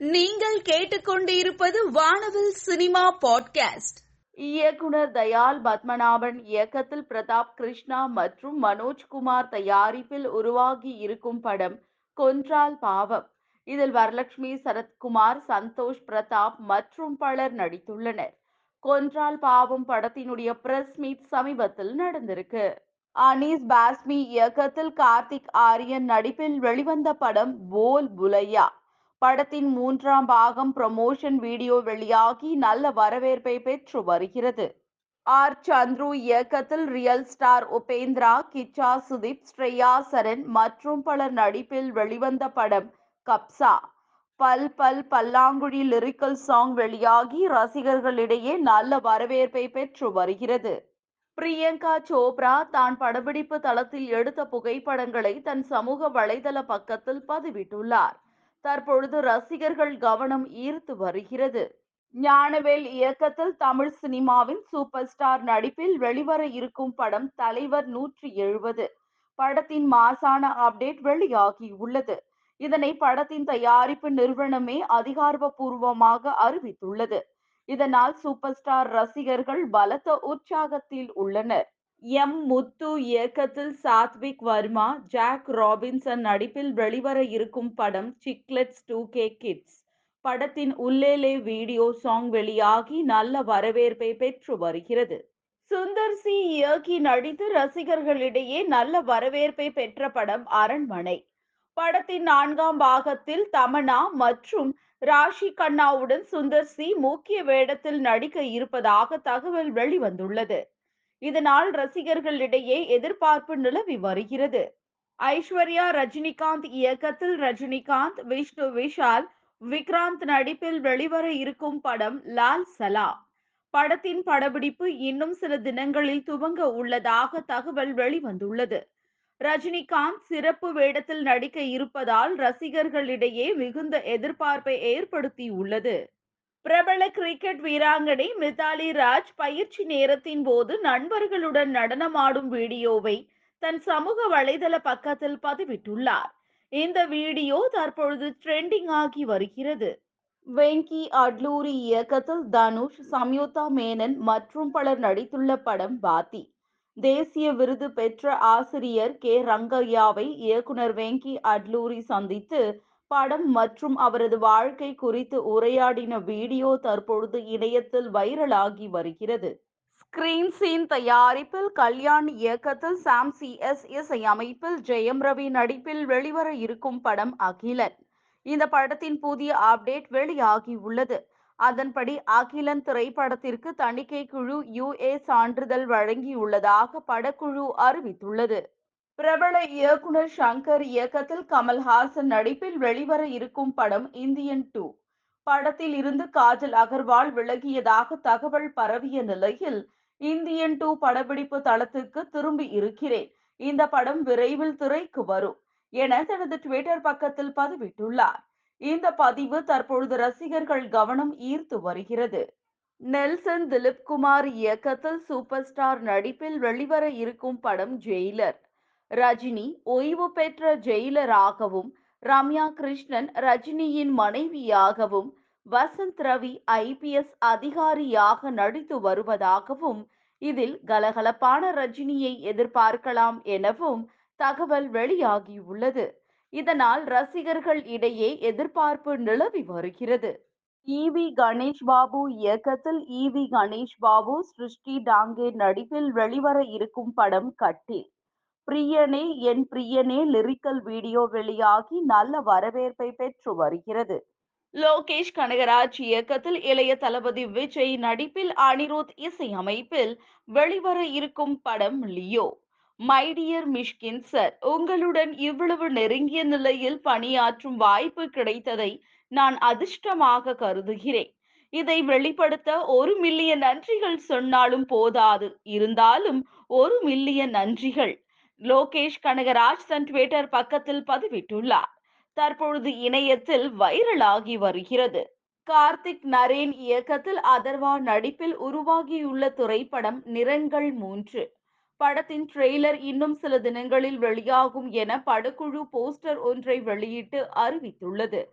நீங்கள் கேட்டுக்கொண்டிருப்பது வானவில் சினிமா பாட்காஸ்ட். இயக்குனர் தயால் பத்மநாபன் இயக்கத்தில் பிரதாப் கிருஷ்ணா மற்றும் மனோஜ்குமார் தயாரிப்பில் உருவாகி இருக்கும் படம் கொன்றால் பாவம். இதில் வரலட்சுமி சரத்குமார் சந்தோஷ் பிரதாப் மற்றும் பலர் நடித்துள்ளனர். கொன்றால் பாவம் படத்தினுடைய பிரஸ் மீட் சமீபத்தில் நடந்திருக்கு. அனீஸ் பாஸ்மி இயக்கத்தில் கார்த்திக் ஆரியன் நடிப்பில் வெளிவந்த படம் போல் புலையா. படத்தின் மூன்றாம் பாகம் ப்ரமோஷன் வீடியோ வெளியாகி நல்ல வரவேற்பை பெற்று வருகிறது. ஆர். சந்துரு இயக்கத்தில் ரியல் ஸ்டார் உபேந்திரா கிச்சா சுதீப் ஸ்ரேயா சரண் மற்றும் பலர் நடிப்பில் வெளிவந்த படம் கப்சா. பல் பல் பல்லாங்குழி லிரிக்கல் சாங் வெளியாகி ரசிகர்களிடையே நல்ல வரவேற்பை பெற்று வருகிறது. பிரியங்கா சோப்ரா தான் படப்பிடிப்பு தளத்தில் எடுத்த புகைப்படங்களை தன் சமூக வலைதள பக்கத்தில் பதிவிட்டுள்ளார். தற்பொழுது ரசிகர்கள் கவனம் ஈர்த்து வருகிறது. ஞானவேல் இயக்கத்தில் தமிழ் சினிமாவின் சூப்பர் ஸ்டார் நடிப்பில் வெளிவர இருக்கும் படம் தலைவர் நூற்றி எழுபது படத்தின் மாசான அப்டேட் வெளியாகி உள்ளது. இதனை படத்தின் தயாரிப்பு நிறுவனமே அதிகாரப்பூர்வமாக அறிவித்துள்ளது. இதனால் சூப்பர் ஸ்டார் ரசிகர்கள் பலத்த உற்சாகத்தில் உள்ளனர். எம் முத்து இயக்கத்தில் சாத்விக் வர்மா ஜாக் ராபின்சன் நடிப்பில் வெளிவர இருக்கும் படம் சிக்லெட்ஸ் டூ கே கிட்ஸ். படத்தின் உள்ளேலே வீடியோ சாங் வெளியாகி நல்ல வரவேற்பை பெற்று வருகிறது. சுந்தர் சி இயக்கி நடித்து ரசிகர்களிடையே நல்ல வரவேற்பை பெற்ற படம் அரண்மனை. படத்தின் நான்காம் பாகத்தில் தமனா மற்றும் ராஷி கண்ணாவுடன் சுந்தர் சி முக்கிய வேடத்தில் நடிக்க இருப்பதாக தகவல் வெளிவந்துள்ளது. இதனால் ரசிகர்களிடையே எதிர்பார்ப்பு நிலவி வருகிறது. ஐஸ்வர்யா ரஜினிகாந்த் இயக்கத்தில் ரஜினிகாந்த் விஷ்ணு விஷால் விக்ராந்த் நடிப்பில் வெளிவர இருக்கும் படம் லால் சலா படத்தின் படப்பிடிப்பு இன்னும் சில தினங்களில் துவங்க உள்ளதாக தகவல் வெளிவந்துள்ளது. ரஜினிகாந்த் சிறப்பு வேடத்தில் நடிக்க இருப்பதால் ரசிகர்களிடையே மிகுந்த எதிர்பார்ப்பை ஏற்படுத்தி உள்ளது பிரபல கிரிக்கெட் வீராங்கனை மிதாலி ராஜ் பயிற்சி நேரத்தின் போது நண்பர்களுடன் நடனமாடும் வீடியோவை தன் சமூக வலைதள பக்கத்தில் பதிவிட்டுள்ளார். இந்த வீடியோ தற்பொழுது ட்ரெண்டிங் ஆகி வருகிறது. வெங்கி அட்லூரி இயக்கத்தில் தனுஷ் சம்யுதா மேனன் மற்றும் பலர் நடித்துள்ள படம் பாத்தி. தேசிய விருது பெற்ற ஆசிரியர் கே ரங்கையாவை இயக்குனர் வெங்கி அட்லூரி சந்தித்து படம் மற்றும் அவரது வாழ்க்கை குறித்து உரையாடின வீடியோ தற்பொழுது இணையத்தில் வைரலாகி வருகிறது. ஸ்கிரீன் சீன் தயாரிப்பில் கல்யாண் இயக்கத்தில் சாம் சி எஸ் இசை அமைப்பில் ஜெயம் ரவி நடிப்பில் வெளிவர இருக்கும் படம் அகிலன். இந்த படத்தின் புதிய அப்டேட் வெளியாகி உள்ளது. அதன்படி அகிலன் திரைப்படத்திற்கு தணிக்கை குழு யுஏ சான்றிதழ் வழங்கியுள்ளதாக படக்குழு அறிவித்துள்ளது. பிரபல இயக்குனர் சங்கர் இயக்கத்தில் கமல்ஹாசன் நடிப்பில் வெளிவர இருக்கும் படம் இந்தியன் டூ. படத்தில் இருந்து காஜல் அகர்வால் விலகியதாக தகவல் பரவிய நிலையில் இந்தியன் டூ படப்பிடிப்பு தளத்துக்கு திரும்பி இருக்கிறேன். இந்த படம் விரைவில் திரைக்கு வரும் என தனது ட்விட்டர் பக்கத்தில் பதிவிட்டுள்ளார். இந்த பதிவு தற்பொழுது ரசிகர்கள் கவனம் ஈர்த்து வருகிறது. நெல்சன் திலீப் குமார் இயக்கத்தில் சூப்பர் ஸ்டார் நடிப்பில் வெளிவர இருக்கும் படம் ஜெயிலர். ரஜினி ஓய்வு பெற்ற ஜெயிலராகவும் ரம்யா கிருஷ்ணன் ரஜினியின் மனைவியாகவும் வசந்த் ரவி ஐபிஎஸ் அதிகாரியாக நடித்து வருவதாகவும் இதில் கலகலப்பான ரஜினியை எதிர்பார்க்கலாம் எனவும் தகவல் வெளியாகியுள்ளது. இதனால் ரசிகர்கள் இடையே எதிர்பார்ப்பு நிலவி வருகிறது. ஈவி கணேஷ் பாபு இயக்கத்தில் ஈவி கணேஷ் பாபு சிருஷ்டி டாங்கே நடிப்பில் வெளிவர இருக்கும் படம் கட்டில். பிரியனே என் பிரியனே லிரிக்கல் வீடியோ வெளியாகி நல்ல வரவேற்பை பெற்று வருகிறது. லோகேஷ் கனகராஜ் இயக்கத்தில் இளைய தளபதி விஜய் நடிப்பில் அனிருத் இசையமைப்பில் வெளிவர இருக்கும் படம் லியோ. மைடியர் மிஷ்கின் சார் உங்களுடன் இவ்வளவு நெருங்கிய நிலையில் பணியாற்றும் வாய்ப்பு கிடைத்ததை நான் அதிர்ஷ்டமாக கருதுகிறேன். இதை வெளிப்படுத்த ஒரு மில்லியன் நன்றிகள் சொன்னாலும் போதாது. இருந்தாலும் ஒரு மில்லியன் நன்றிகள். லோகேஷ் கனகராஜ் தன் ட்விட்டர் பக்கத்தில் பதிவிட்டுள்ளார். தற்பொழுது இணையத்தில் வைரலாகி வருகிறது. கார்த்திக் நரேன் இயக்கத்தில் அதர்வா நடிப்பில் உருவாகியுள்ள திரைப்படம் நிறங்கள் மூன்று. படத்தின் ட்ரெய்லர் இன்னும் சில தினங்களில் வெளியாகும் என படக்குழு போஸ்டர் ஒன்றை வெளியிட்டு அறிவித்துள்ளது.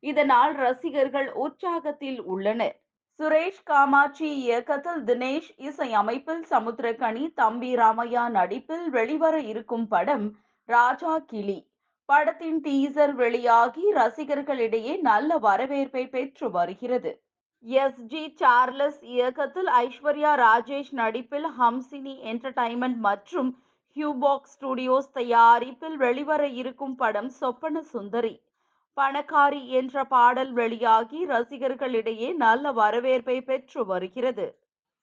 இதனால் ரசிகர்கள் உற்சாகத்தில் உள்ளனர். சுரேஷ் காமாட்சி இயக்கத்தில் தினேஷ் இசை அமைப்பில் சமுத்திரகனி தம்பி ராமையா நடிப்பில் வெளிவர இருக்கும் படம் ராஜா கிளி. படத்தின் டீசர் வெளியாகி ரசிகர்களிடையே நல்ல வரவேற்பை பெற்று வருகிறது. எஸ். ஜி. சார்லஸ் இயக்கத்தில் ஐஸ்வர்யா ராஜேஷ் நடிப்பில் ஹம்சினி என்டர்டைன்மெண்ட் மற்றும் ஹியூபாக் ஸ்டுடியோஸ் தயாரிப்பில் வெளிவர இருக்கும் படம் சொப்பன சுந்தரி. பணக்காரி என்ற பாடல் வெளியாகி ரசிகர்களிடையே நல்ல வரவேற்பை பெற்று வருகிறது.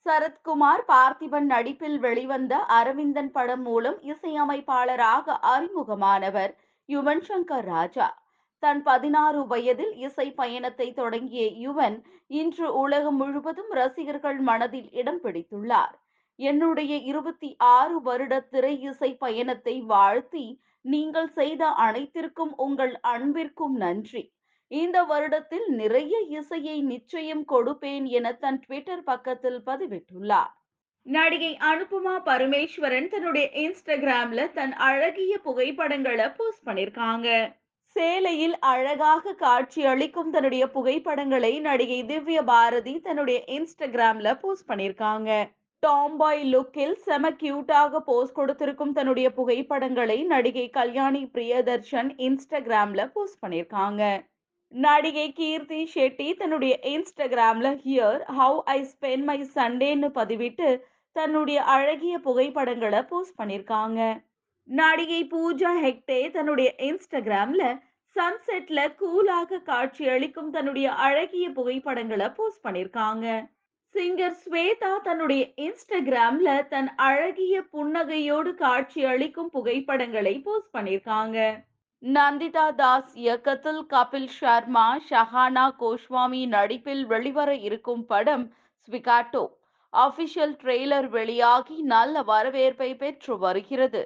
சரத்குமார் பார்த்திபன் நடிப்பில் வெளிவந்த அரவிந்தன் படம் மூலம் இசையமைப்பாளராக அறிமுகமானவர் யுவன் சங்கர் ராஜா. தன் பதினாறு வயதில் இசை பயணத்தை தொடங்கிய யுவன் இன்று உலகம் முழுவதும் ரசிகர்கள் மனதில் இடம் பிடித்துள்ளார். என்னுடைய இருபத்தி ஆறு வருட திரை இசை பயணத்தை வாழ்த்தி நீங்கள் செய்த அனைத்திற்கும் உங்கள் அன்பிற்கும் நன்றி. இந்த வருடத்தில் நிறைய இசையை நிச்சயம் கொடுப்பேன் என தன் ட்விட்டர் பக்கத்தில் பதிவிட்டுள்ளார். நடிகை அனுபமா பரமேஸ்வரன் தன்னுடைய இன்ஸ்டாகிராம்ல தன் அழகிய புகைப்படங்களை போஸ்ட் பண்ணிருக்காங்க. சேலையில் அழகாக காட்சி அளிக்கும் தன்னுடைய புகைப்படங்களை நடிகை திவ்ய பாரதி தன்னுடைய இன்ஸ்டாகிராம்ல போஸ்ட் பண்ணிருக்காங்க. டாம்பாய் லுக்கில் செம கியூட்டாக போஸ்ட் கொடுத்திருக்கும் தன்னுடைய புகைப்படங்களை நடிகை கல்யாணி பிரியதர்ஷன் இன்ஸ்டாகிராம்ல போஸ்ட் பண்ணியிருக்காங்க. நடிகை கீர்த்தி ஷெட்டி தன்னுடைய இன்ஸ்டாகிராம்ல here how I spend my சண்டேன்னு பதிவிட்டு தன்னுடைய அழகிய புகைப்படங்களை போஸ்ட் பண்ணியிருக்காங்க. நடிகை பூஜா ஹெக்டே தன்னுடைய இன்ஸ்டாகிராம்ல சன்செட்ல கூலாக காட்சி அளிக்கும் தன்னுடைய அழகிய புகைப்படங்களை போஸ்ட் பண்ணியிருக்காங்க. சிங்கர் ஸ்வேதா தன்னுடைய இன்ஸ்டாகிராம்ல தன் அழகிய புன்னகையோடு காட்சி அளிக்கும் புகைப்படங்களை போஸ்ட் பண்ணியிருக்காங்க நந்திதா தாஸ் இயக்கத்தில் கபில் சர்மா ஷஹானா கோஸ்வாமி நடிப்பில் வெளிவர இருக்கும் படம் ஸ்விகாட்டோ அபிஷியல் ட்ரெய்லர் வெளியாகி நல்ல வரவேற்பை பெற்று வருகிறது.